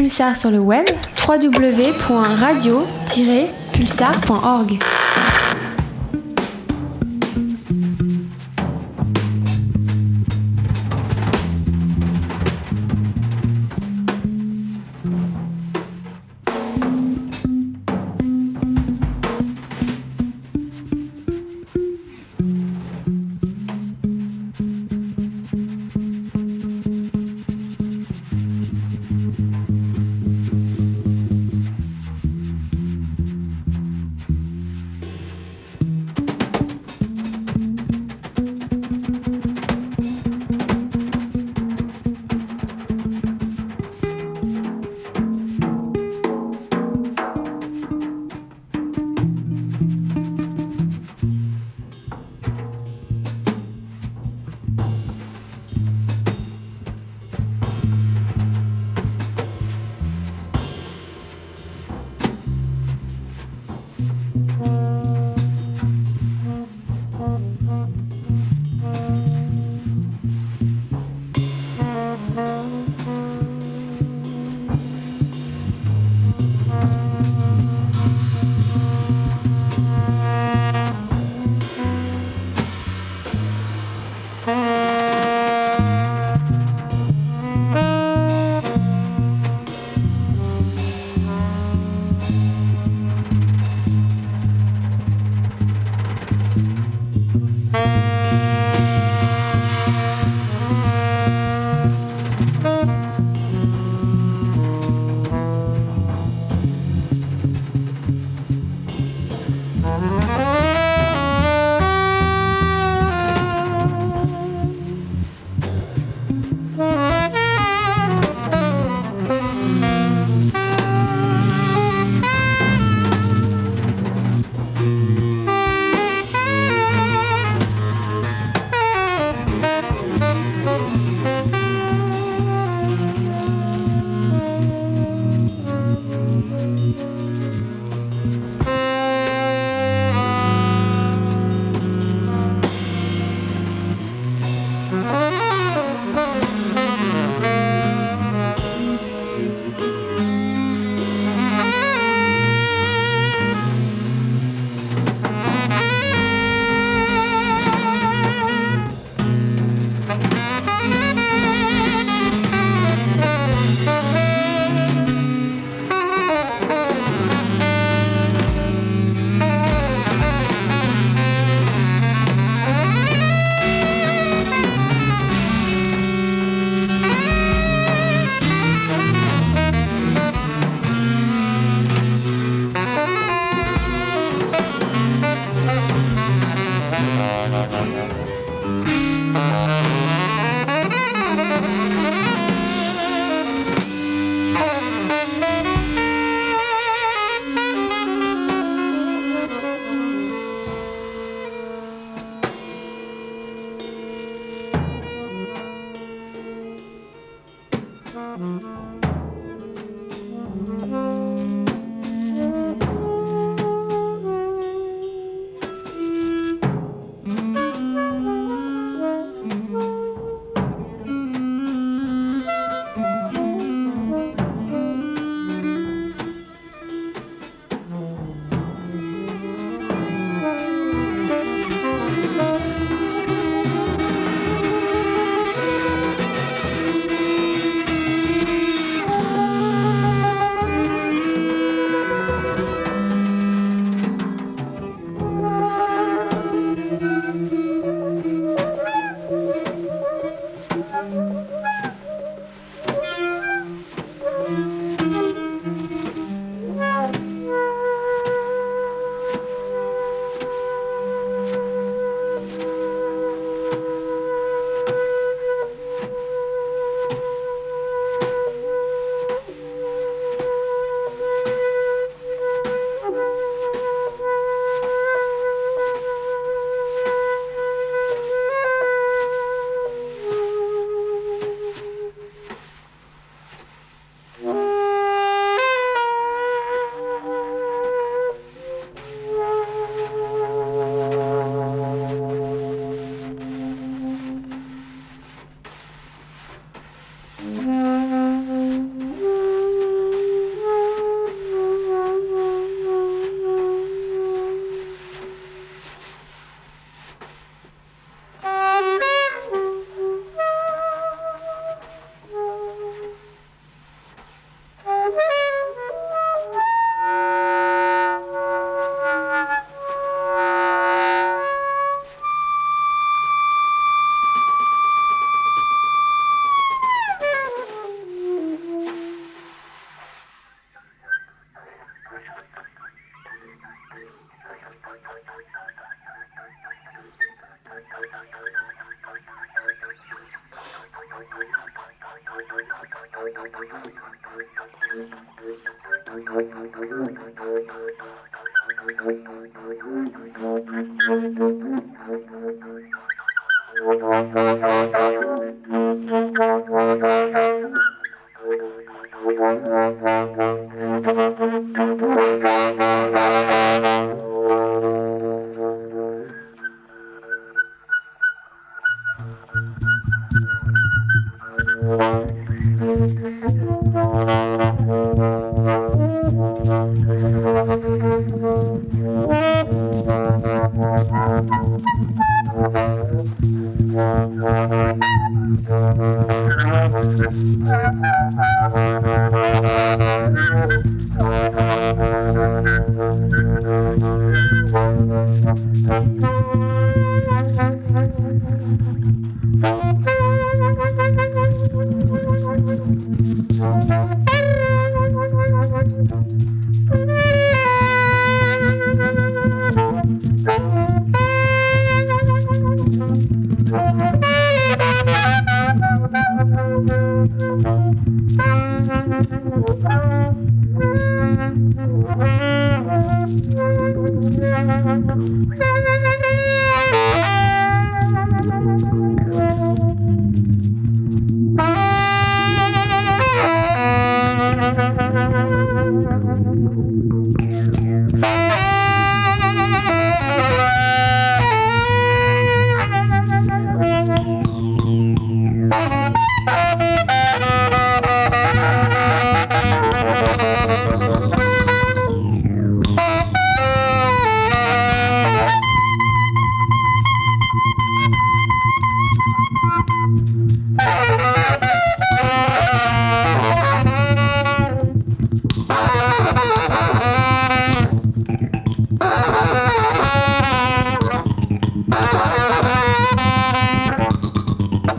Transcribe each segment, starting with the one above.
Pulsar sur le web www.radio-pulsar.org.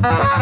Ah!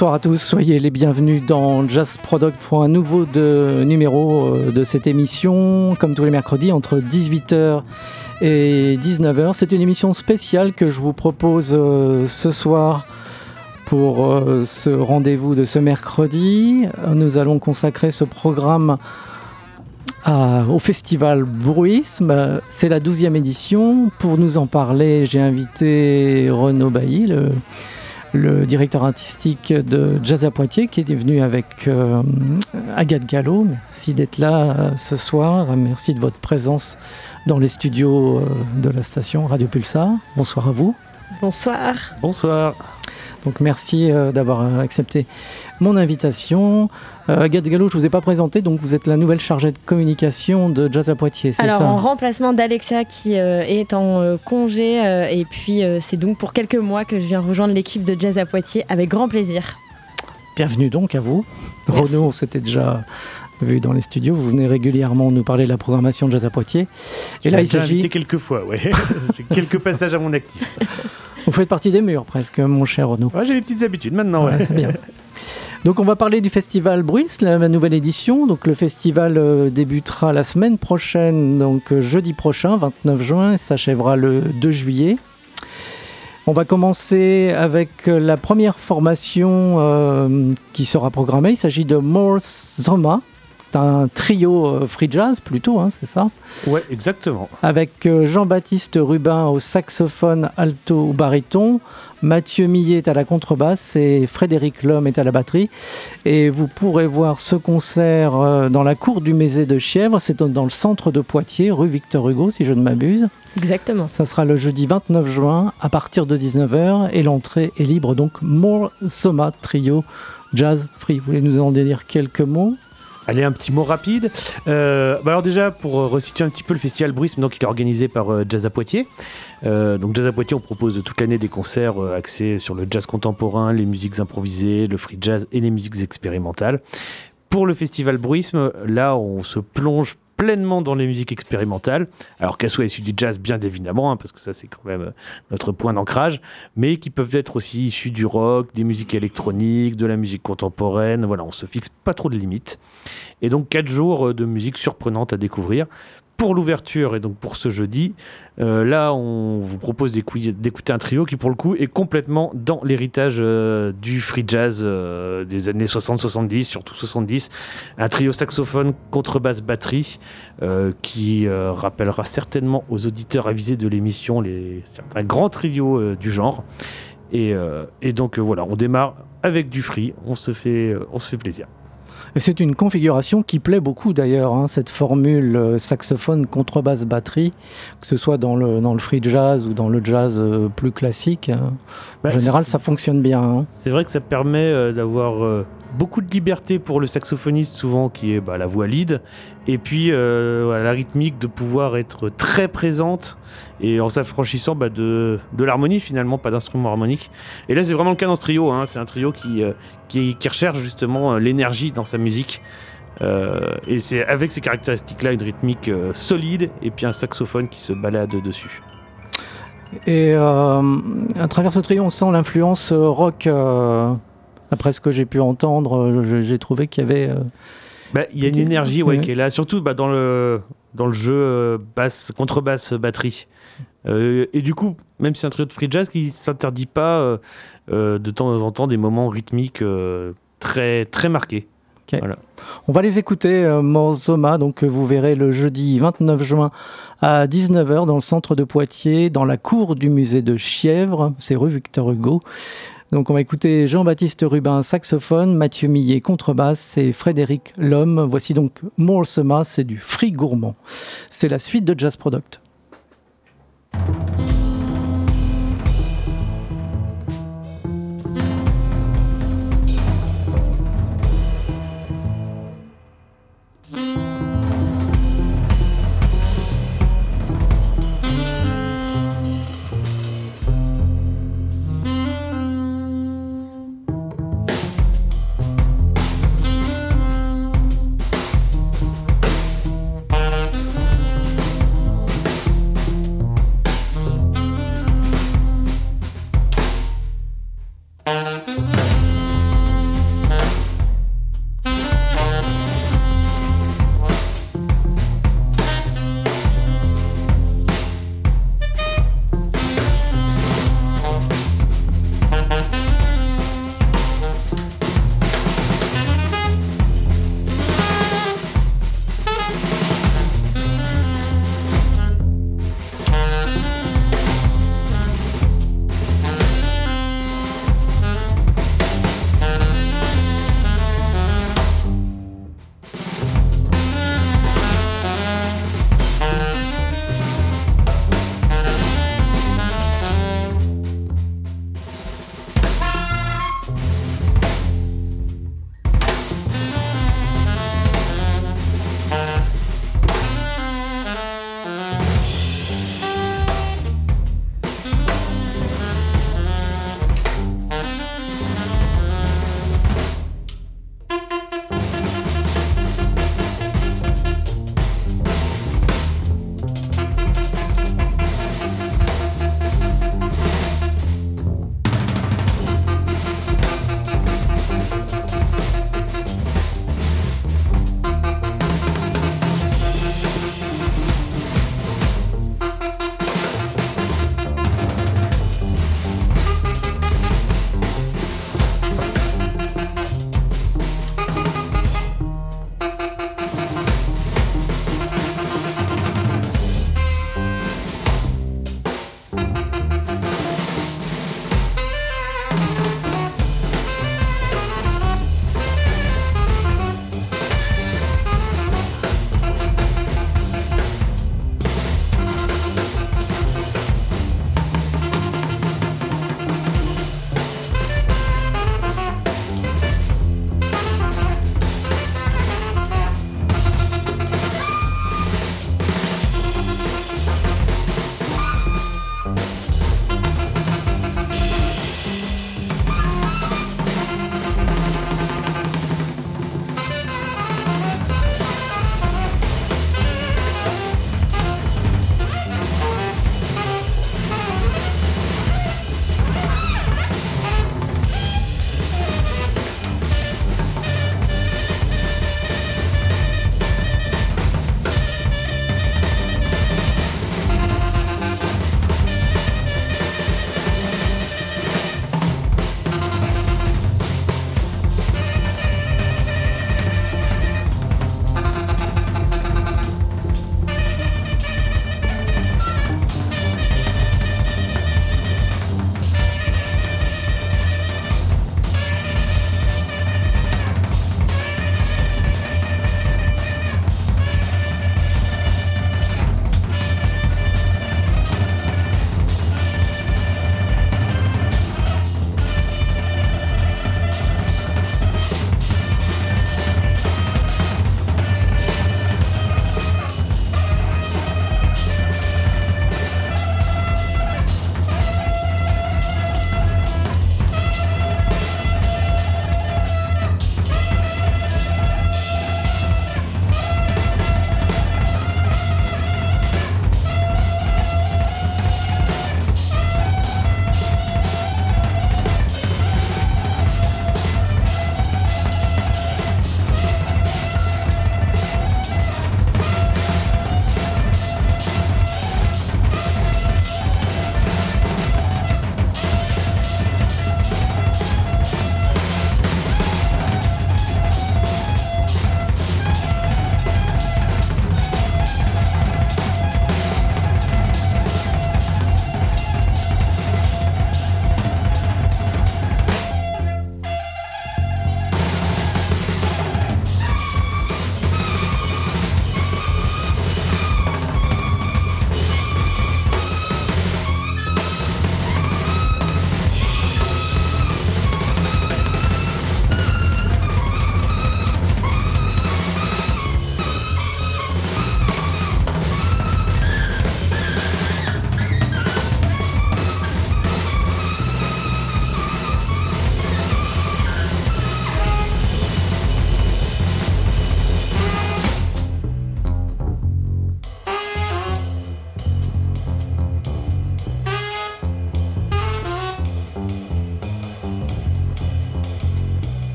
Bonsoir à tous, soyez les bienvenus dans Jazz Product pour un nouveau numéro euh, de cette émission, comme tous les mercredis, entre 18h et 19h. C'est une émission spéciale que je vous propose euh, ce soir pour euh, ce rendez-vous de ce mercredi. Nous allons consacrer ce programme au festival Bruisme. C'est la 12e édition. Pour nous en parler, j'ai invité Renaud Bailly, le directeur artistique de Jazz à Poitiers, qui est venu avec euh, Agathe Gallo. Merci d'être là euh, ce soir. Merci de votre présence dans les studios euh, de la station Radio Pulsar. Bonsoir à vous. Bonsoir. Bonsoir. Donc merci d'avoir accepté mon invitation. Euh, Agathe Gallo, je ne vous ai pas présenté, donc vous êtes la nouvelle chargée de communication de Jazz à Poitiers, c'est ça Alors en remplacement d'Alexia qui euh, est en euh, congé, et puis c'est donc pour quelques mois que je viens rejoindre l'équipe de Jazz à Poitiers avec grand plaisir. Bienvenue donc à vous. Renaud, on s'était déjà vu dans les studios. Vous venez régulièrement nous parler de la programmation de Jazz à Poitiers. Et là, il s'agit. invité quelques fois, ouais. J'ai quelques passages à mon actif. Vous faites partie des murs presque, mon cher Renaud. j'ai des petites habitudes maintenant, ouais. bien. Donc on va parler du festival Bruins, la nouvelle édition. Donc le festival euh, débutera la semaine prochaine, donc euh, jeudi prochain, 29 juin, s'achèvera le 2 juillet. On va commencer avec euh, la première formation qui sera programmée. Il s'agit de Morse Zoma. C'est un trio free jazz plutôt, hein, c'est ça? Ouais, exactement. Avec Jean-Baptiste Rubin au saxophone, alto ou baryton, Mathieu Millet est à la contrebasse et Frédéric Lhomme est à la batterie. Et vous pourrez voir ce concert euh, dans la cour du Musée de Chièvre. C'est dans le centre de Poitiers, rue Victor Hugo, si je ne m'abuse. Exactement. Ça sera le jeudi 29 juin à partir de 19h et l'entrée est libre. Donc, More Soma Trio Jazz Free. Vous voulez nous en dire quelques mots? Allez, un petit mot rapide. Euh, bah alors déjà, pour resituer un petit peu le festival Bruisme, donc il est organisé par euh, Jazz à Poitiers. Euh, donc Jazz à Poitiers, on propose toute l'année des concerts axés sur le jazz contemporain, les musiques improvisées, le free jazz et les musiques expérimentales. Pour le festival Bruisme, là, on se plonge pleinement dans les musiques expérimentales, alors qu'elles soient issues du jazz bien évidemment, hein, parce que ça c'est quand même euh, notre point d'ancrage, mais qui peuvent être aussi issues du rock, des musiques électroniques, de la musique contemporaine, voilà, on se fixe pas trop de limites. Et donc quatre jours euh, de musique surprenante à découvrir pour l'ouverture et donc pour ce jeudi, euh, là on vous propose d'écouter un trio qui pour le coup est complètement dans l'héritage euh, du free jazz euh, des années 60-70, surtout 70. Un trio saxophone, contrebasse, batterie qui rappellera certainement aux auditeurs avisés de l'émission les certains grands trios du genre. Et, donc voilà, on démarre avec du free, on on se fait plaisir. C'est une configuration qui plaît beaucoup d'ailleurs, hein, cette formule euh, saxophone, contrebasse, batterie, que ce soit dans le, dans le free jazz ou dans le jazz euh, plus classique. Hein. Bah, en général, ça fonctionne bien. Hein. C'est vrai que ça permet euh, d'avoir beaucoup de liberté pour le saxophoniste, souvent qui est bah, la voix lead, et puis euh, la rythmique de pouvoir être très présente et en s'affranchissant bah, de, l'harmonie finalement, pas d'instrument harmonique. Et là, c'est vraiment le cas dans ce trio. Hein. C'est un trio qui, euh, recherche justement euh, l'énergie dans sa musique. et c'est avec ces caractéristiques-là une rythmique solide et puis un saxophone qui se balade dessus. Et à travers ce trio, on sent l'influence rock après ce que j'ai pu entendre, euh, j'ai trouvé qu'il y avait. Euh, bah, il y a une énergie ouais, qui est là, surtout bah, dans, le, dans le jeu euh, basse, contrebasse, batterie. et du coup, même si c'est un trio de free jazz qui ne s'interdit pas de temps en temps des moments rythmiques très, très marqués. Voilà. On va les écouter, Morzoma, donc vous verrez le jeudi 29 juin à 19h dans le centre de Poitiers, dans la cour du musée de Chièvre, c'est rue Victor Hugo. Donc on va écouter Jean-Baptiste Rubin, saxophone, Mathieu Millet, contrebasse et Frédéric Lhomme. Voici donc Sema, c'est du free gourmand. C'est la suite de Jazz Product.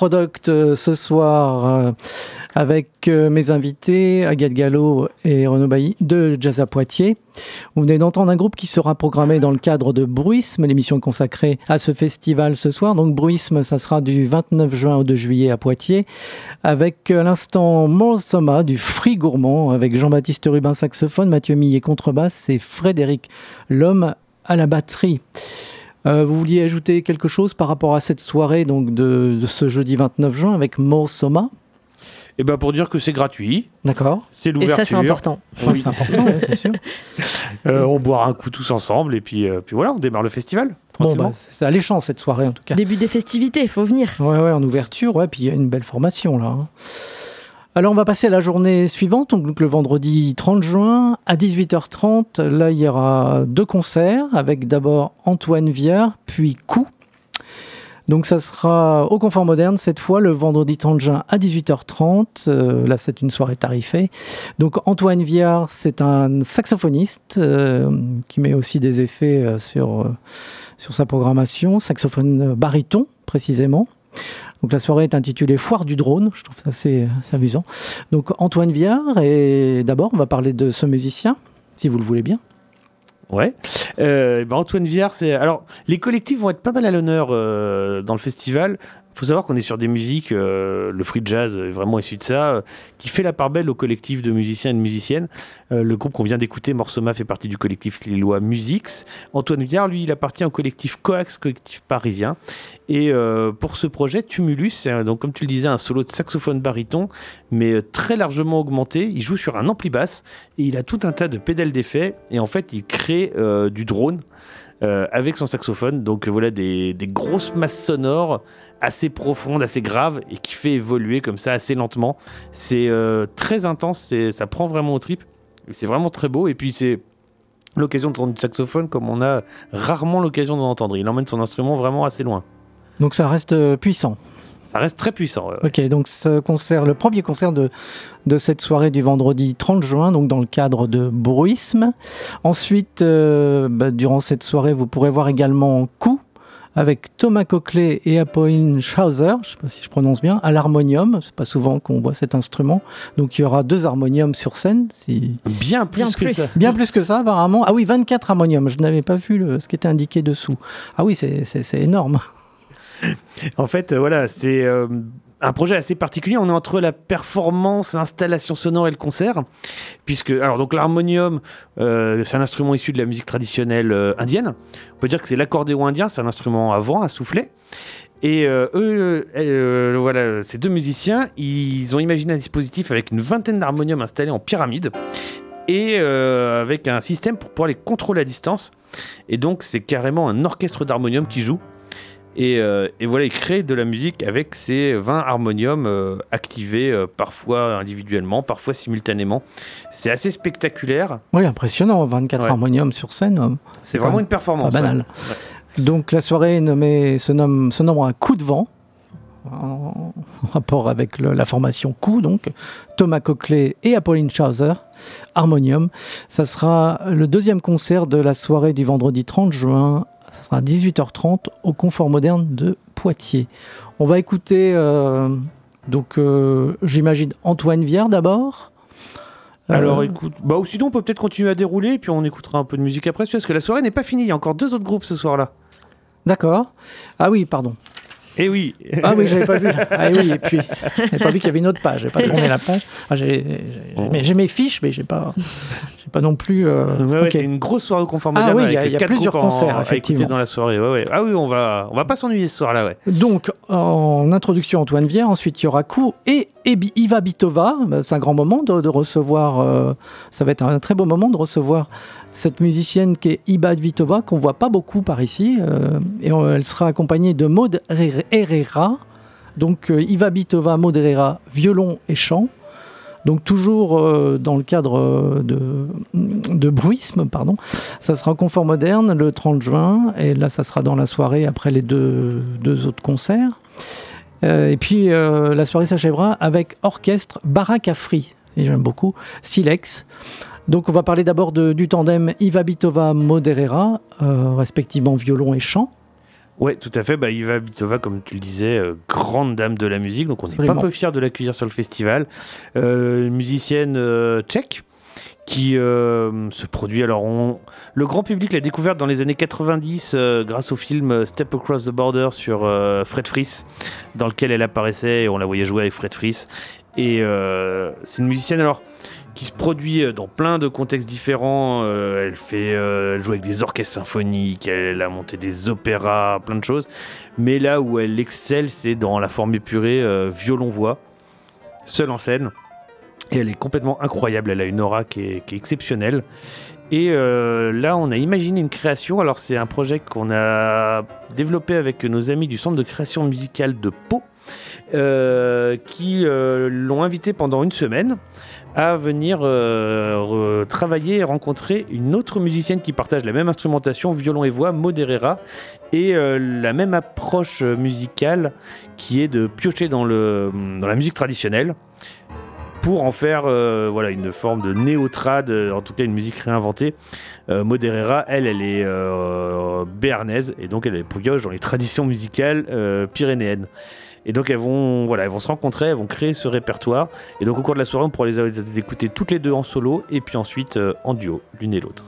Product euh, ce soir euh, avec euh, mes invités Agathe Gallo et Renaud Bailly de Jazz à Poitiers. Vous venez d'entendre un groupe qui sera programmé dans le cadre de Bruisme, l'émission consacrée à ce festival ce soir. Donc Bruisme, ça sera du 29 juin au 2 juillet à Poitiers avec l'instant Soma du Free Gourmand avec Jean-Baptiste Rubin saxophone, Mathieu Millet contrebasse et Frédéric L'homme à la batterie. Euh, vous vouliez ajouter quelque chose par rapport à cette soirée donc de, de ce jeudi 29 juin avec Mo Soma? Et ben pour dire que c'est gratuit, D'accord. c'est Et l'ouverture. ça, c'est important. Ouais, C'est important, ouais, c'est sûr. Euh, on boira un coup tous ensemble et puis, euh, puis voilà, on démarre le festival. Bon, bah, c'est alléchant cette soirée en tout cas. Début des festivités, il faut venir. Ouais, ouais, en ouverture, ouais, puis il y a une belle formation là. hein. Alors on va passer à la journée suivante, donc le vendredi 30 juin à 18h30. Là, il y aura deux concerts avec d'abord Antoine Viard, puis Coup. Donc ça sera au Confort Moderne cette fois le vendredi 30 juin à 18h30. Euh, là c'est une soirée tarifée. Donc Antoine Viard c'est un saxophoniste euh, qui met aussi des effets euh, sur, sur sa programmation, saxophone baryton précisément. Donc la soirée est intitulée Foire du drone, je trouve ça assez, assez amusant. Donc Antoine Viard et d'abord on va parler de ce musicien si vous le voulez bien. Ouais. Euh, ben Antoine Viard, c'est. Alors, les collectifs vont être pas mal à l'honneur euh, dans le festival. Il faut savoir qu'on est sur des musiques, euh, le free jazz est vraiment issu de ça, euh, qui fait la part belle au collectif de musiciens et de musiciennes. Euh, le groupe qu'on vient d'écouter, Morsoma, fait partie du collectif Lillois Musix. Antoine Viard, lui, il appartient au collectif Coax, collectif parisien. Et pour ce projet, Tumulus, donc comme tu le disais, un solo de saxophone baryton, mais très largement augmenté. Il joue sur un ampli basse et il a tout un tas de pédales d'effet. Et en fait, il crée du drone euh, avec son saxophone. Donc voilà des, grosses masses sonores assez profondes, assez graves et qui fait évoluer comme ça assez lentement. C'est euh, très intense, ça prend vraiment au trip. Et C'est vraiment très beau. Et puis c'est l'occasion d'entendre du saxophone comme on a rarement l'occasion d'en entendre. Il emmène son instrument vraiment assez loin. Donc ça reste euh, puissant. Ça reste très puissant. ouais. Ok, donc ce concert, le premier concert de, de cette soirée du vendredi 30 juin, donc dans le cadre de Bruisme. Ensuite, euh, bah, durant cette soirée, vous pourrez voir également Coup avec Thomas Cochlet et Apolline Schauser, je ne sais pas si je prononce bien, à l'harmonium. C'est pas souvent qu'on voit cet instrument. Donc il y aura deux harmoniums sur scène. Si... Bien plus Bien que plus. ça. Bien plus que ça, apparemment. Ah oui, 24 harmoniums. Je n'avais pas vu le- ce qui était indiqué dessous. Ah oui, c'est énorme. En fait, euh, voilà, c'est euh, un projet assez particulier. On est entre la performance, l'installation sonore et le concert. Puisque, alors, donc l'harmonium, euh, c'est un instrument issu de la musique traditionnelle indienne. On peut dire que c'est l'accordéon indien, c'est un instrument à vent, à souffler. Et eux, voilà, ces deux musiciens, ils ont imaginé un dispositif avec une vingtaine d'harmoniums installés en pyramide et avec un système pour pouvoir les contrôler à distance. Et donc, c'est carrément un orchestre d'harmonium qui joue. Et, euh, et voilà, il crée de la musique avec ces 20 harmoniums euh, activés euh, parfois individuellement, parfois simultanément. C'est assez spectaculaire. Oui, impressionnant. 24 Ouais. harmoniums sur scène. C'est vraiment une performance. Pas banal. ouais. Donc la soirée est nommée, se nomme se nommera Coup de vent, en rapport avec le- la formation Coup, donc Thomas Cochlet et Apolline Schauser, Harmonium. Ça sera le deuxième concert de la soirée du vendredi 30 juin. Ça sera à 18h30 au Confort Moderne de Poitiers. On va écouter, euh, donc euh, j'imagine Antoine Viard d'abord. Euh, Alors écoute, bah, ou sinon on peut peut-être continuer à dérouler, puis on écoutera un peu de musique après, parce que la soirée n'est pas finie. Il y a encore deux autres groupes ce soir-là. D'accord. Ah oui, pardon. Et oui. Ah oui, j'avais pas vu. Ah oui, et puis j'avais pas vu qu'il y avait une autre page. J'ai pas tourné la page. Ah, j'ai, mes fiches, mais j'ai pas, j'ai pas non plus. euh, Ouais, ouais, ok. c'est une grosse soirée au confort Ah moderne oui, il y a- y a quatre plusieurs en- concerts, effectivement. dans la soirée. Ouais, ouais. Ah oui, on va, on va pas s'ennuyer ce soir-là, ouais. Donc, en introduction, Antoine Vière. Ensuite, il y aura et, Iva Bitova. C'est un grand moment de, de recevoir. euh, ça va être un très beau moment de recevoir cette musicienne qui est Iba Bitova, qu'on voit pas beaucoup par ici. euh, et elle sera accompagnée de Maud Herrera-. Donc, euh, Iva Bitova, Maud Herrera, violon et chant. Donc toujours euh, dans le cadre de, de bruisme, pardon. Ça sera au confort moderne le 30 juin, et là ça sera dans la soirée après les deux, deux autres concerts. Et puis la soirée s'achèvera avec orchestre Barakafri, et j'aime beaucoup, Silex. Donc on va parler d'abord de- du tandem Iva Bitova Moderera, euh, respectivement violon et chant. Ouais, tout à fait. Bah, Iva Bitova, comme tu le disais, euh, grande dame de la musique. Donc, on n'est pas peu fiers de l'accueillir sur le festival. Euh, une musicienne euh, tchèque qui euh, se produit. Alors, on- le grand public l'a découverte dans les années 90 euh, grâce au film Step Across the Border sur euh, Fred Fries, dans lequel elle apparaissait et on la voyait jouer avec Fred Fries. Et c'est une musicienne alors qui se produit euh, dans plein de contextes différents. Euh, elle fait, euh, joue avec des orchestres symphoniques, elle a monté des opéras, plein de choses. Mais là où elle excelle, c'est dans la forme épurée violon-voix, seule en scène. Et elle est complètement incroyable. Elle a une aura qui est exceptionnelle. Et euh, là, on a imaginé une création. Alors, c'est un projet qu'on a développé avec nos amis du Centre de création musicale de Pau, euh, qui euh, l'ont invité pendant une semaine à venir travailler et rencontrer une autre musicienne qui partage la même instrumentation, violon et voix, Moderera, et la même approche musicale qui est de piocher dans la musique traditionnelle pour en faire euh, voilà, une forme de néo-trad, euh, en tout cas une musique réinventée. Euh, Moderera, elle, elle est euh, béarnaise et donc elle est pioche dans les traditions musicales pyrénéennes. Et donc elles vont, voilà, elles vont se rencontrer, elles vont créer ce répertoire. Et donc au cours de la soirée, on pourra les écouter toutes les deux en solo et puis ensuite en duo, l'une et l'autre.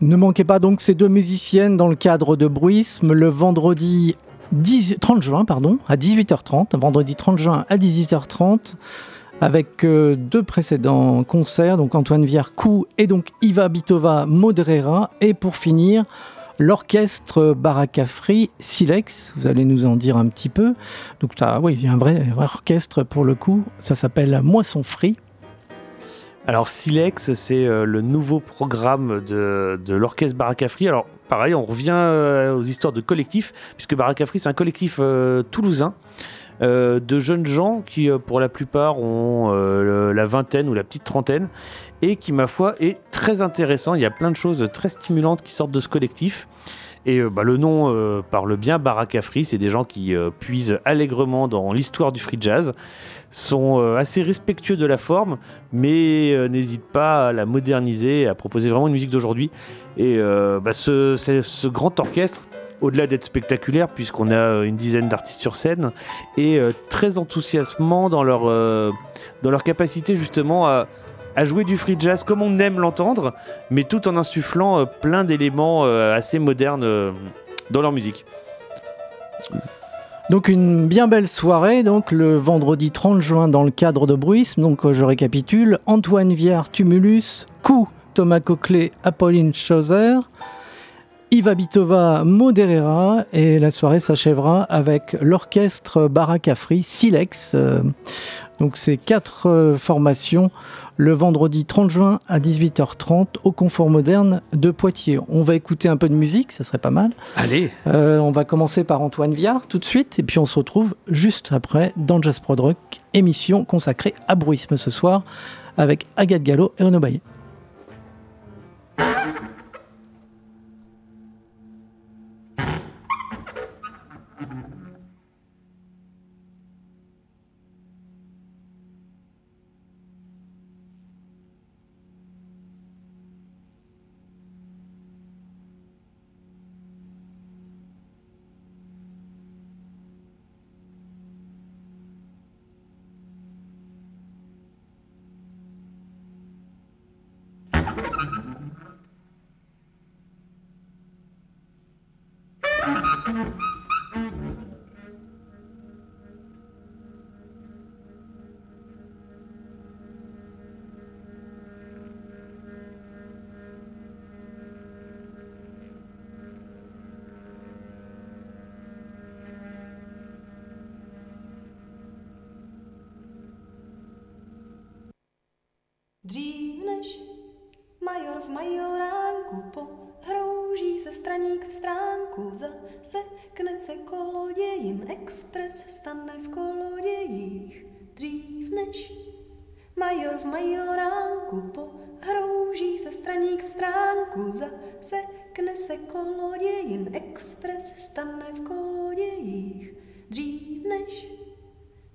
Ne manquez pas donc ces deux musiciennes dans le cadre de Bruisme le vendredi 10 30 juin pardon, à 18h30, vendredi 30 juin à 18h30 avec euh, deux précédents concerts, donc Antoine Viercou et donc Iva Bitova Moderera et pour finir l'orchestre Baraka Free Silex, vous allez nous en dire un petit peu. Donc oui, il y a un vrai, orchestre pour le coup, ça s'appelle Moisson Free. Alors Silex, c'est euh, le nouveau programme de, l'orchestre Barakafri. Alors pareil, on revient euh, aux histoires de collectifs, puisque Barakafri, c'est un collectif toulousain. Euh, de jeunes gens qui, euh, pour la plupart, ont euh, la vingtaine ou la petite trentaine, et qui, ma foi, est très intéressant. Il y a plein de choses très stimulantes qui sortent de ce collectif. Et bah, le nom parle bien, Barakafri, c'est des gens qui puisent allègrement dans l'histoire du free jazz, sont assez respectueux de la forme, mais n'hésitent pas à la moderniser, à proposer vraiment une musique d'aujourd'hui. Et bah, ce grand orchestre, au-delà d'être spectaculaire, puisqu'on a euh, une dizaine d'artistes sur scène, est euh, très enthousiasmant dans leur, euh, dans leur capacité justement à, jouer du free jazz comme on aime l'entendre, mais tout en insufflant plein d'éléments assez modernes dans leur musique. Donc une bien belle soirée, donc le vendredi 30 juin dans le cadre de Bruisme. Donc je récapitule, Antoine Viard, Tumulus, Kou, Thomas Coquelet, Apolline Chauser, Iva Bitova, Moderera et la soirée s'achèvera avec l'orchestre Barakafri, Silex. Euh, donc ces quatre euh, formations le vendredi 30 juin à 18h30 au Confort Moderne de Poitiers. On va écouter un peu de musique, ça serait pas mal. Allez Euh, on va commencer par Antoine Viard tout de suite, et puis on se retrouve juste après dans Jazz Prod Rock, émission consacrée à bruisme ce soir, avec Agathe Gallo et Renaud Baillet. Se kolodějin, expres stane v kolodějích. Dřív než major v majoránku pohrouží se straník v stránku, zasekne se kolodějin, expres stane v kolodějích. Dřív než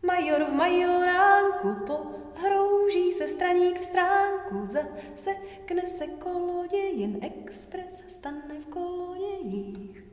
Major v majoránku pohrouží se straník v stránku, zasekne se kolodějin, expres stane v kolodějích.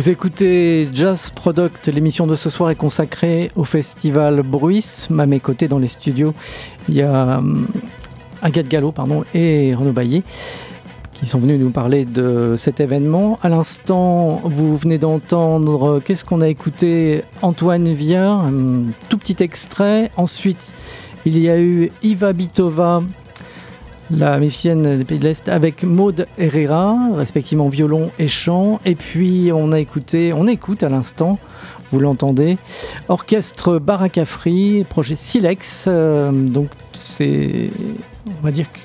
Vous écoutez Jazz Product, l'émission de ce soir est consacrée au festival Bruisme. À mes côtés dans les studios, il y a hum, Agathe Gallo pardon, et Renaud Bailly qui sont venus nous parler de cet événement. À l'instant, vous venez d'entendre, qu'est-ce qu'on a écouté? Antoine Vier, un tout petit extrait. Ensuite, il y a eu Iva Bitova la méfienne des Pays de l'Est avec Maud Herrera, respectivement violon et chant. Et puis on a écouté, on écoute à l'instant, vous l'entendez, orchestre Barakafri, projet Silex. Euh, donc c'est, on va dire que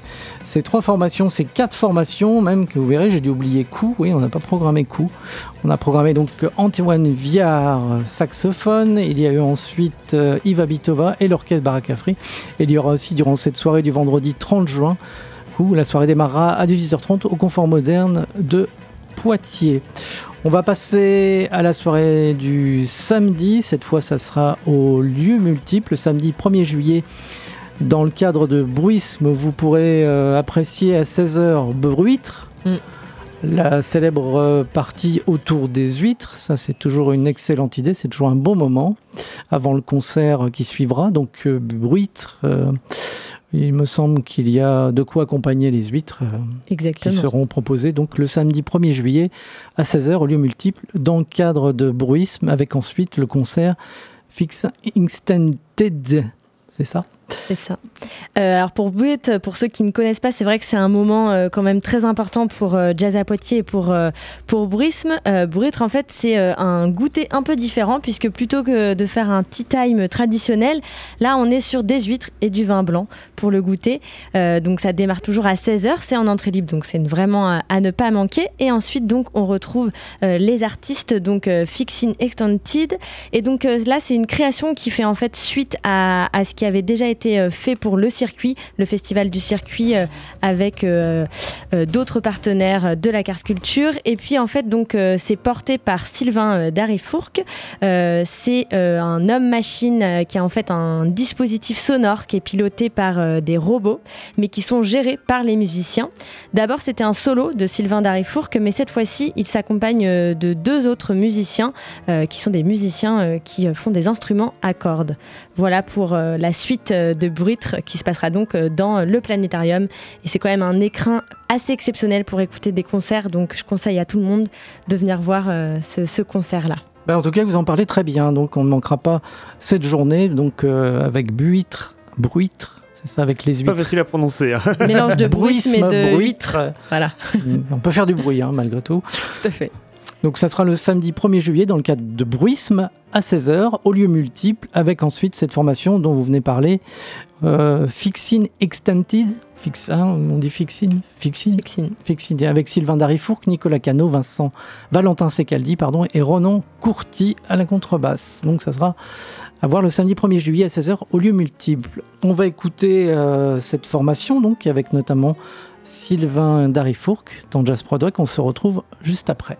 ces trois formations, ces quatre formations, même que vous verrez, j'ai dû oublier coup. Oui, on n'a pas programmé coup. On a programmé donc Antoine Viard, saxophone. Il y a eu ensuite euh, Iva Bitova et l'orchestre Barakafri. Il y aura aussi durant cette soirée du vendredi 30 juin, coup, la soirée démarrera à 18h30 au confort moderne de Poitiers. On va passer à la soirée du samedi. Cette fois, ça sera au lieu multiple, samedi 1er juillet dans le cadre de Bruisme, vous pourrez euh, apprécier à 16h Bruitre, Mm. la célèbre euh, partie autour des huîtres. Ça, c'est toujours une excellente idée, c'est toujours un bon moment avant le concert qui suivra. Donc, euh, Bruitre, euh, il me semble qu'il y a de quoi accompagner les huîtres euh, qui seront proposées donc le samedi 1er juillet à 16h au lieu multiple dans le cadre de Bruisme avec ensuite le concert Fix Extended. C'est ça? C'est ça. Euh, alors pour Bruit, pour ceux qui ne connaissent pas, c'est vrai que c'est un moment euh, quand même très important pour euh, Jazz à Poitiers et pour, pour Bruitre, en fait, c'est un goûter un peu différent puisque plutôt que de faire un tea time traditionnel, là on est sur des huîtres et du vin blanc pour le goûter. Donc ça démarre toujours à 16h, c'est en entrée libre, donc c'est vraiment à, à ne pas manquer. Et ensuite, donc on retrouve les artistes, donc Fixin Extended. Et donc là, c'est une création qui fait en fait suite à, à ce qui avait déjà été euh, fait pour le circuit, le festival du circuit euh, avec euh, d'autres partenaires de la carte culture. Et puis en fait, donc c'est porté par Sylvain Darifourc. C'est un homme-machine qui a en fait un dispositif sonore qui est piloté par des robots, mais qui sont gérés par les musiciens. D'abord, c'était un solo de Sylvain Darifourc, mais cette fois-ci, il s'accompagne de deux autres musiciens qui sont des musiciens qui font des instruments à cordes. Voilà pour la suite de Bruitre qui se passera donc euh, dans le planétarium. Et c'est quand même un écrin assez exceptionnel pour écouter des concerts, donc je conseille à tout le monde de venir voir euh, ce, ce concert-là. Ben, en tout cas, vous en parlez très bien, donc on ne manquera pas cette journée, donc euh, avec Buitre, Bruitre, c'est ça, avec les Pas huîtres. facile à prononcer. hein. Mélange de bruisme et de Bruitre. huîtres. Voilà, on peut faire du bruit, hein, malgré tout. tout à fait. Donc ça sera le samedi 1er juillet dans le cadre de Bruisme à 16h, au lieu multiple, avec ensuite cette formation dont vous venez parler, euh, Fixin Extended. Fix, hein, on dit Fixin Fixin Fixine. Fixin, avec Sylvain Darifourc, Nicolas Cano, Vincent Valentin Secaldi, pardon, et Ronan Courty à la contrebasse. Donc ça sera à voir le samedi 1er juillet à 16h au lieu multiple. On va écouter euh, cette formation donc avec notamment Sylvain Darifourc dans Jazz Product. On se retrouve juste après.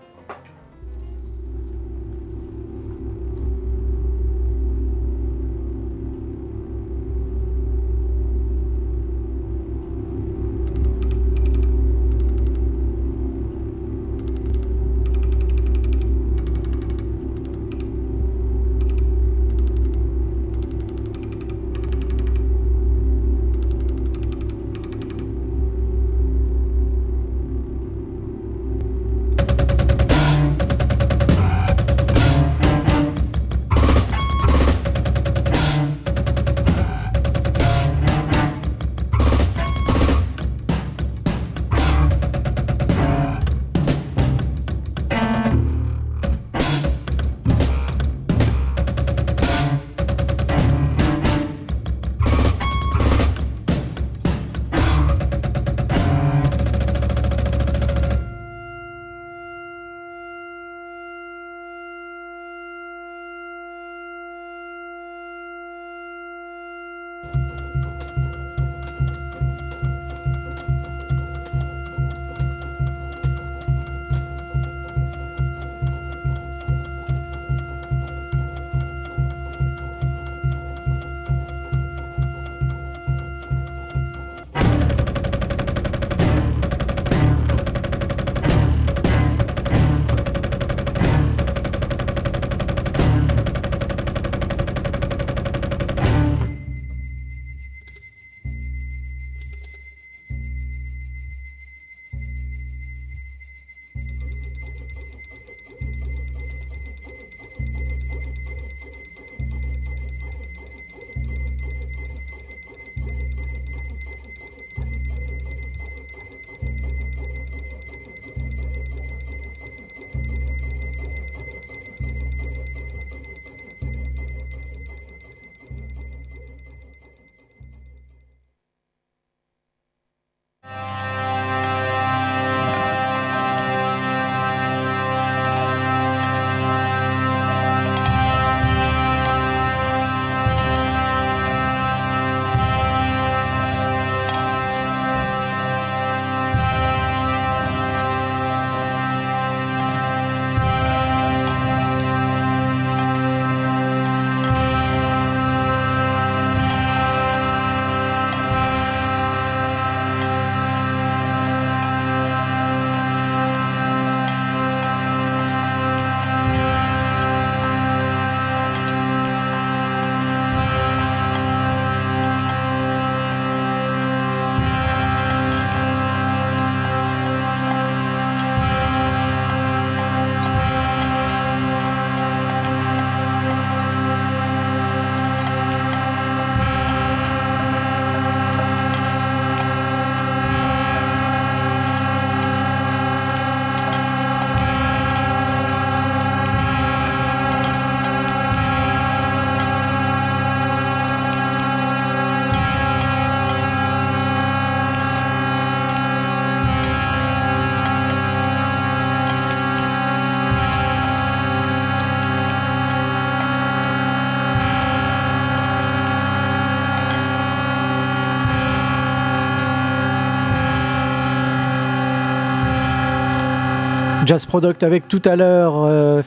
Jazz Product avec tout à l'heure euh,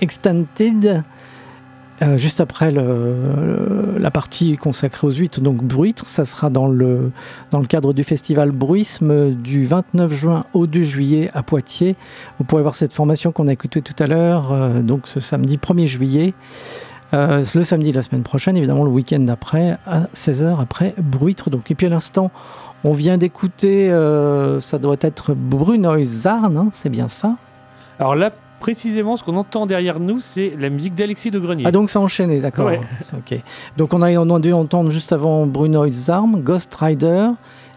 Extended. Euh, juste après la partie consacrée aux huîtres, donc Bruitre, ça sera dans le, cadre du festival Bruisme du 29 juin au 2 juillet à Poitiers. Vous pourrez voir cette formation qu'on a écoutée tout à l'heure, euh, donc ce samedi 1er juillet. Le samedi de la semaine prochaine, évidemment le week-end d'après, à 16h après Bruitre. Donc. Et puis à l'instant, on vient d'écouter, euh, ça doit être Brunoy Zarn, hein, c'est bien ça? Alors là, précisément, ce qu'on entend derrière nous, c'est la musique d'Alexis de Grenier. Ah donc ça a enchaîné, d'accord. Ouais. Ok. Donc on a, on a dû entendre juste avant Bruno Zarm, Ghost Rider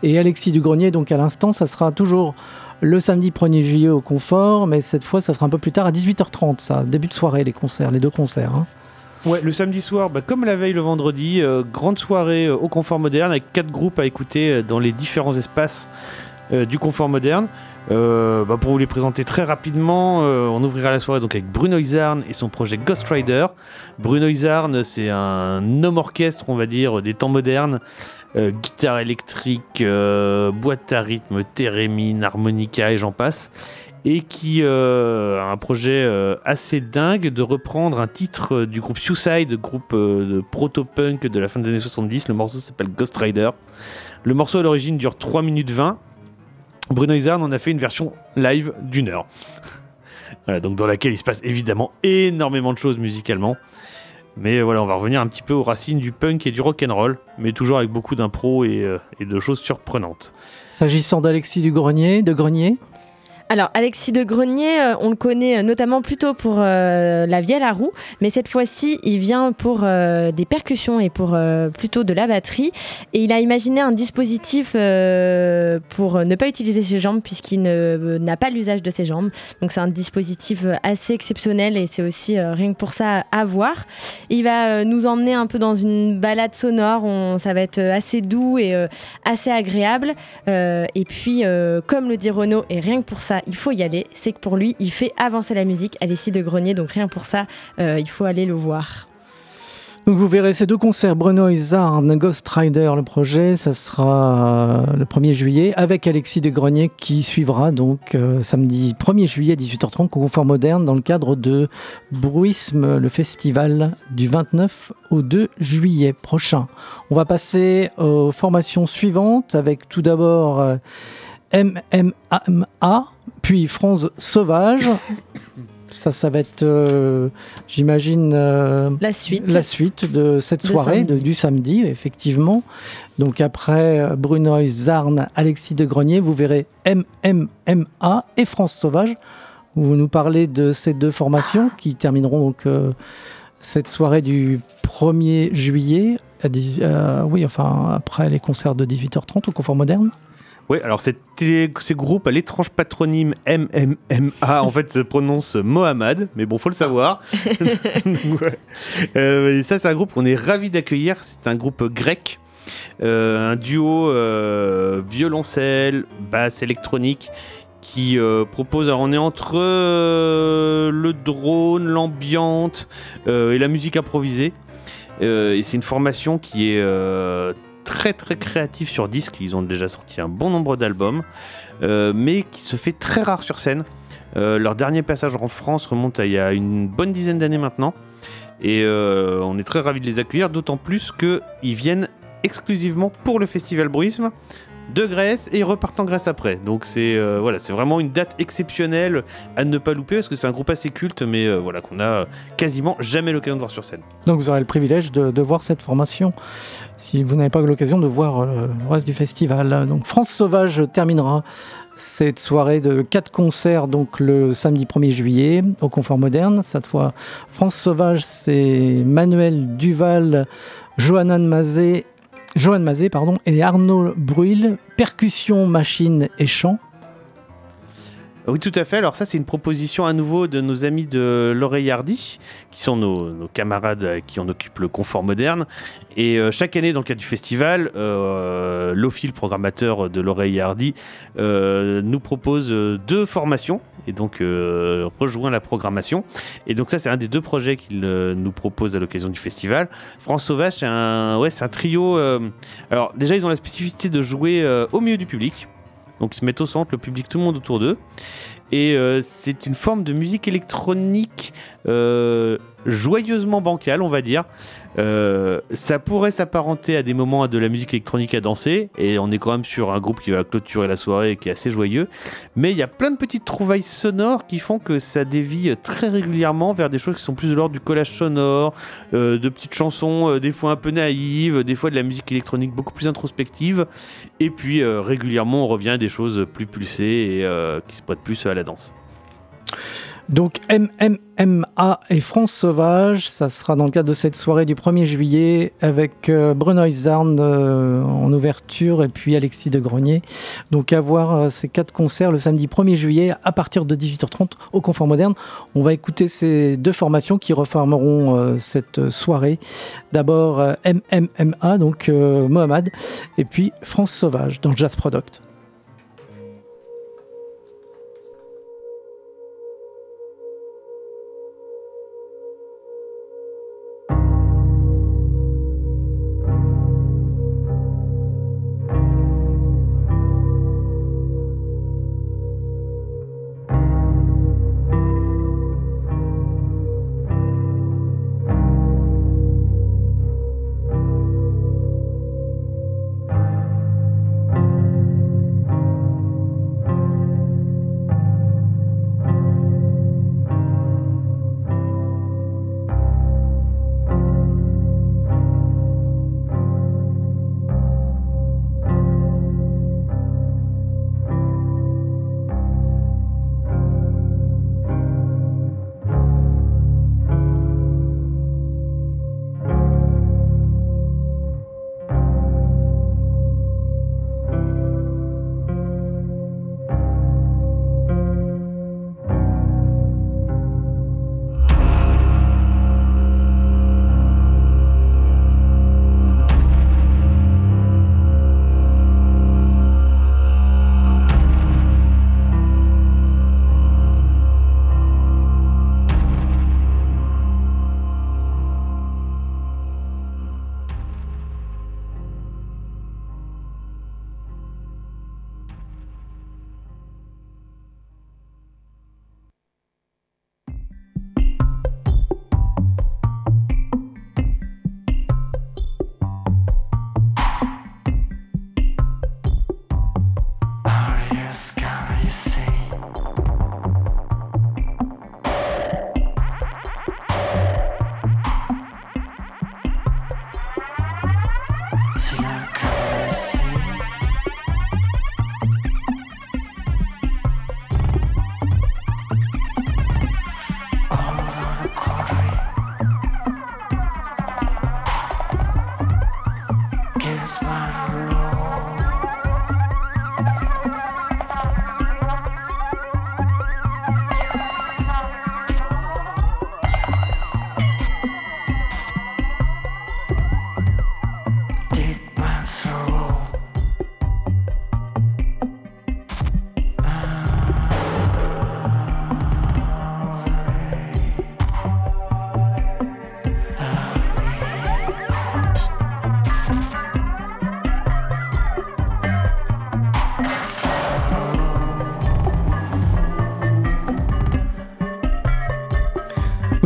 et Alexis Dugrenier. Donc à l'instant, ça sera toujours le samedi 1er juillet au Confort, mais cette fois, ça sera un peu plus tard à 18h30, ça, début de soirée, les concerts, les deux concerts. hein. Ouais, le samedi soir, bah, comme la veille le vendredi, euh, grande soirée euh, au Confort Moderne avec quatre groupes à écouter euh, dans les différents espaces du Confort Moderne. Bah, pour vous les présenter très rapidement, on ouvrira la soirée donc avec Bruno Izarn et son projet Ghost Rider. Bruno Izarn, c'est un homme orchestre, on va dire, des temps modernes. Guitare électrique, boîte à rythme, thérémine, harmonica et j'en passe. Et qui euh, a un projet euh, assez dingue de reprendre un titre euh, du groupe Suicide, groupe de proto-punk de la fin des années 70. Le morceau s'appelle Ghost Rider. Le morceau à l'origine dure 3 minutes 20. Bruno Izard en a fait une version live d'une heure. Donc dans laquelle il se passe évidemment énormément de choses musicalement. Mais voilà, on va revenir un petit peu aux racines du punk et du rock roll, mais toujours avec beaucoup d'impro et, et de choses surprenantes. S'agissant d'Alexis Dugrenier, de Grenier, Alors, Alexis de Grenier, euh, on le connaît euh, notamment plutôt pour euh, la vielle à roue, mais cette fois-ci, il vient pour des percussions et pour plutôt de la batterie. Et il a imaginé un dispositif pour ne pas utiliser ses jambes, puisqu'il n'a pas l'usage de ses jambes. Donc, c'est un dispositif assez exceptionnel et c'est aussi rien que pour ça à voir. Il va euh, nous emmener un peu dans une balade sonore, on- ça va être euh, assez doux et euh, assez agréable. Et puis, comme le dit Renaud, et rien que pour ça, il faut y aller, c'est que pour lui, il fait avancer la musique à l'essai de Grenier, donc rien pour ça, il faut aller le voir. Donc vous verrez ces deux concerts, Bruno Zarn, Ghost Rider, le projet, ça sera euh, le 1er juillet, avec Alexis de Grenier qui suivra donc euh, samedi 1er juillet à 18h30 au Confort Moderne dans le cadre de Bruisme, le festival du 29 au 2 juillet prochain. On va passer aux formations suivantes avec tout d'abord euh, MMA, puis France Sauvage. Ça, ça va être, euh, j'imagine, euh, La suite. la suite de cette soirée de- du samedi, effectivement. Donc après euh, Brunoy, Zarn, Alexis de Grenier, vous verrez MMMA et France Sauvage. où Vous nous parlez de ces deux formations qui termineront donc euh, cette soirée du 1er juillet. À 10 euh, oui, enfin après les concerts de 18h30 au Confort Moderne. Oui, alors ces groupes à l'étrange patronyme MMMA, en fait, se prononce Mohamed, mais bon, faut le savoir. Ouais. Euh, ça, c'est un groupe qu'on est ravi d'accueillir. C'est un groupe grec, euh, un duo euh, violoncelle, basse électronique qui euh, propose, alors on est entre le drone, l'ambiante et la musique improvisée. Et c'est une formation qui est très très créative sur disque. Ils ont déjà sorti un bon nombre d'albums, euh, mais qui se fait très rare sur scène. Euh, leur dernier passage en France remonte à il y a une bonne dizaine d'années maintenant. Et euh, on est très ravis de les accueillir, d'autant plus qu'ils viennent exclusivement pour le festival Bruisme de Grèce et ils repartent en Grèce après. Donc c'est euh, voilà, c'est vraiment une date exceptionnelle à ne pas louper parce que c'est un groupe assez culte, mais euh, voilà qu'on a quasiment jamais l'occasion de voir sur scène. Donc vous aurez le privilège de, voir cette formation si vous n'avez pas l'occasion de voir euh, le reste du festival. Donc France Sauvage terminera cette soirée de quatre concerts donc le samedi 1er juillet au Confort Moderne. Cette fois, France Sauvage, c'est Manuel Duval, Johanna Mazet, Johan Mazet pardon, et Arnaud Bruil, percussion, machine et chant. Oui, tout à fait. Alors ça, c'est une proposition à nouveau de nos amis de l'Oreille Hardy, qui sont nos, camarades qui en occupent le confort moderne. Et euh, chaque année, dans le cadre du festival, euh, Lofi, le programmateur de l'Oreille Hardy, euh, nous propose euh, deux formations et donc euh, rejoint la programmation. Et donc ça, c'est un des deux projets qu'il nous propose à l'occasion du festival. France Sauvage, c'est un, trio. alors déjà, ils ont la spécificité de jouer au milieu du public. Donc ils se mettent au centre, le public, tout le monde autour d'eux. Et euh, c'est une forme de musique électronique euh, joyeusement bancale, on va dire. Euh, ça pourrait s'apparenter à des moments à de la musique électronique à danser, et on est quand même sur un groupe qui va clôturer la soirée et qui est assez joyeux. Mais il y a plein de petites trouvailles sonores qui font que ça dévie très régulièrement vers des choses qui sont plus de l'ordre du collage sonore, euh, de petites chansons, euh, des fois un peu naïves, des fois de la musique électronique beaucoup plus introspective. Et puis régulièrement, on revient à des choses plus pulsées et qui se prêtent plus à la danse. Donc MMMA et France Sauvage, ça sera dans le cadre de cette soirée du 1er juillet avec euh, Bruno Zarn euh, en ouverture et puis Alexis de Grenier. Donc à voir euh, ces quatre concerts le samedi 1er juillet à partir de 18h30 au Confort Moderne. On va écouter ces deux formations qui reformeront euh, cette soirée. D'abord MMMA, donc Mohamed, et puis France Sauvage dans Jazz Product.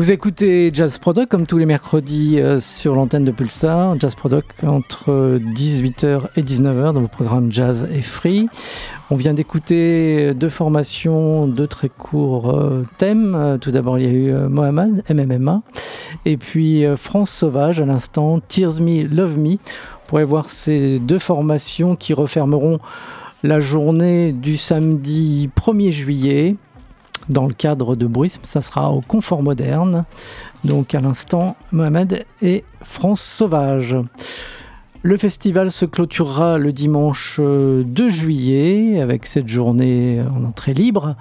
Vous écoutez Jazz Product comme tous les mercredis euh, sur l'antenne de Pulsar. Jazz Product entre 18h et 19h dans vos programmes Jazz et Free. On vient d'écouter deux formations, deux très courts euh, thèmes. Euh, Tout d'abord, il y a eu Mohamed, MMMA, et puis France Sauvage à l'instant, Tears Me, Love Me. Vous pourrez voir ces deux formations qui refermeront la journée du samedi 1er juillet dans le cadre de Bruisme. Ça sera au Confort Moderne. Donc à l'instant, Mohamed et France Sauvage. Le festival se clôturera le dimanche euh, 2 juillet avec cette journée en entrée libre.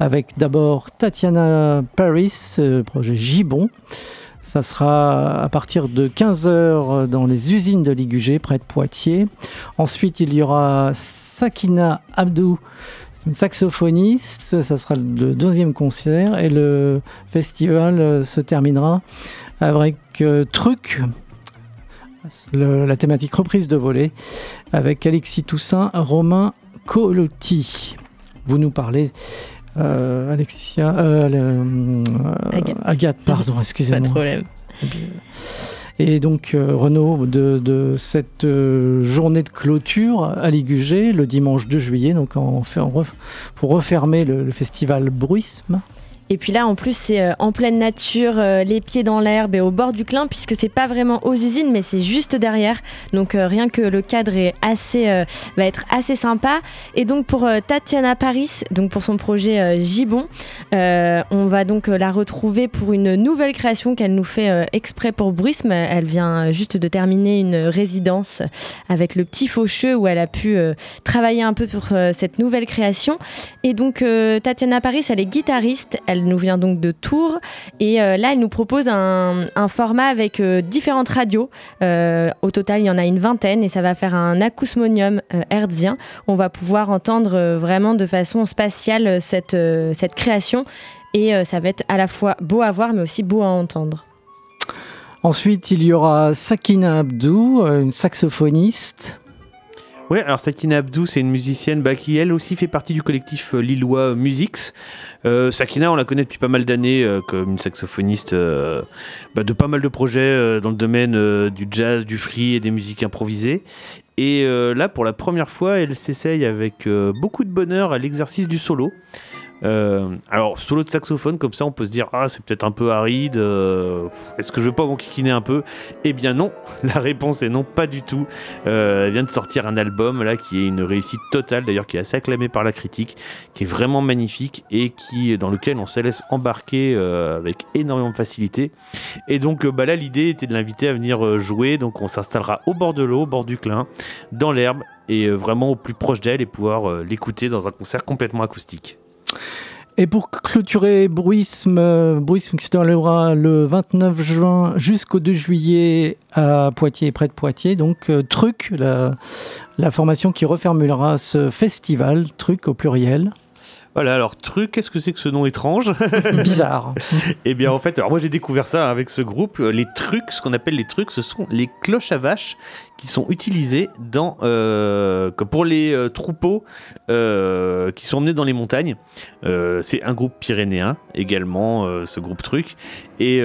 Avec d'abord Tatiana Paris, euh, projet Gibon. Ça sera à partir de 15h dans les usines de Ligugé, près de Poitiers. Ensuite, il y aura Sakina Abdou, saxophoniste. Ça sera le deuxième concert. Et le festival euh, se terminera avec euh, Truc, le- la thématique reprise de volet, avec Alexis Toussaint, Romain Colotti. Vous nous parlez Alexia, Agathe. Agathe. pardon, excusez-moi. Pas de problème. Et donc, Renaud, de, cette journée de clôture à Ligugé, le dimanche 2 juillet, donc pour refermer le festival Bruisme. Et puis là, en plus, c'est euh, en pleine nature, euh, les pieds dans l'herbe et au bord du Clin, puisque c'est pas vraiment aux usines, mais c'est juste derrière. Donc euh, rien que le cadre est assez, va être assez sympa. Et donc pour Tatiana Paris, donc pour son projet Gibon, on va donc la retrouver pour une nouvelle création qu'elle nous fait exprès pour Bruisme. Elle vient juste de terminer une résidence avec le petit Faucheux où elle a pu travailler un peu pour cette nouvelle création. Et donc Tatiana Paris, elle est guitariste. Nous vient donc de Tours. Et euh, là, elle nous propose un, format avec euh, différentes radios. Euh, au total, il y en a une vingtaine et ça va faire un acousmonium herzien. On va pouvoir entendre vraiment de façon spatiale cette, cette création. Et ça va être à la fois beau à voir, mais aussi beau à entendre. Ensuite, il y aura Sakina Abdou, une saxophoniste. Oui, alors Sakina Abdou, c'est une musicienne bah, qui elle aussi fait partie du collectif euh, lillois Musix. Euh, Sakina, on la connaît depuis pas mal d'années euh, comme une saxophoniste bah, de pas mal de projets dans le domaine du jazz, du free et des musiques improvisées. Et là, pour la première fois, elle s'essaye avec beaucoup de bonheur à l'exercice du solo. Euh, alors, solo de saxophone, comme ça, on peut se dire Ah, c'est peut-être un peu aride. Euh, est-ce que je vais pas m'enquiquiner un peu? Eh bien, non. La réponse est non, pas du tout. Euh, elle vient de sortir un album là qui est une réussite totale, d'ailleurs, qui est assez acclamé par la critique, qui est vraiment magnifique et qui dans lequel on se laisse embarquer avec énormément de facilité. Et donc, bah, là, l'idée était de l'inviter à venir jouer. Donc, on s'installera au bord de l'eau, au bord du Clin, dans l'herbe et vraiment au plus proche d'elle et pouvoir l'écouter dans un concert complètement acoustique. Et pour clôturer Bruisme, Bruisme qui se déroulera le 29 juin jusqu'au 2 juillet à Poitiers, près de Poitiers. Donc, euh, Truc, la, la formation qui refermera ce festival, Truc au pluriel. Voilà, alors truc, qu'est-ce que c'est que ce nom étrange Bizarre. eh bien, en fait, alors moi j'ai découvert ça avec ce groupe. Les trucs, ce qu'on appelle les trucs, ce sont les cloches à vaches qui sont utilisées dans, euh, pour les euh, troupeaux euh, qui sont emmenés dans les montagnes. c'est un groupe pyrénéen également, ce groupe truc. Et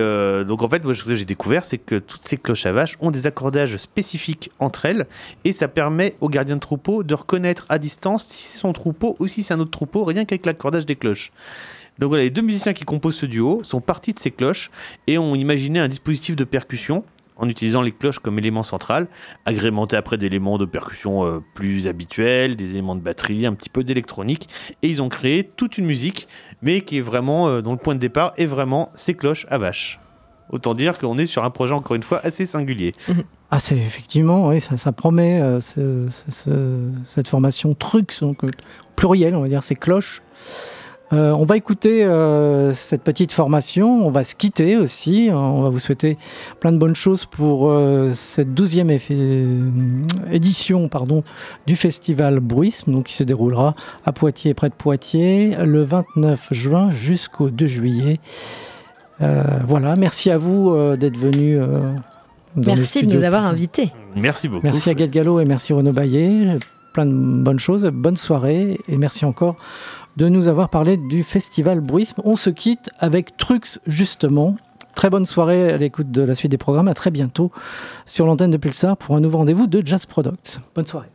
donc en fait, moi ce que j'ai découvert, c'est que toutes ces cloches à vaches ont des accordages spécifiques entre elles et ça permet aux gardiens de troupeau de reconnaître à distance si c'est son troupeau ou si c'est un autre troupeau, rien qu'avec l'accordage des cloches. Donc voilà, les deux musiciens qui composent ce duo sont partis de ces cloches et ont imaginé un dispositif de percussion en utilisant les cloches comme élément central, agrémenté après d'éléments de percussion euh, plus habituels, des éléments de batterie, un petit peu d'électronique, et ils ont créé toute une musique, mais qui est vraiment, euh, dont le point de départ est vraiment ces cloches à vache. Autant dire qu'on est sur un projet encore une fois assez singulier. Ah, c'est effectivement, ça, promet euh, cette formation truc, donc pluriel, on va dire, ces cloches. Euh, on va écouter euh, cette petite formation, on va se quitter aussi, on va vous souhaiter plein de bonnes choses pour euh, cette douzième édition pardon, du festival Bruisme, donc qui se déroulera à Poitiers, près de Poitiers, le 29 juin jusqu'au 2 juillet. voilà, merci à vous d'être venus. merci de nous avoir invités. Merci beaucoup. Merci à Gallo et merci Renaud Baillet. Plein de bonnes choses, bonne soirée et merci encore de nous avoir parlé du festival Bruisme. On se quitte avec Trux justement. Très bonne soirée à l'écoute de la suite des programmes. À très bientôt sur l'antenne de Pulsar pour un nouveau rendez-vous de Jazz Product. Bonne soirée.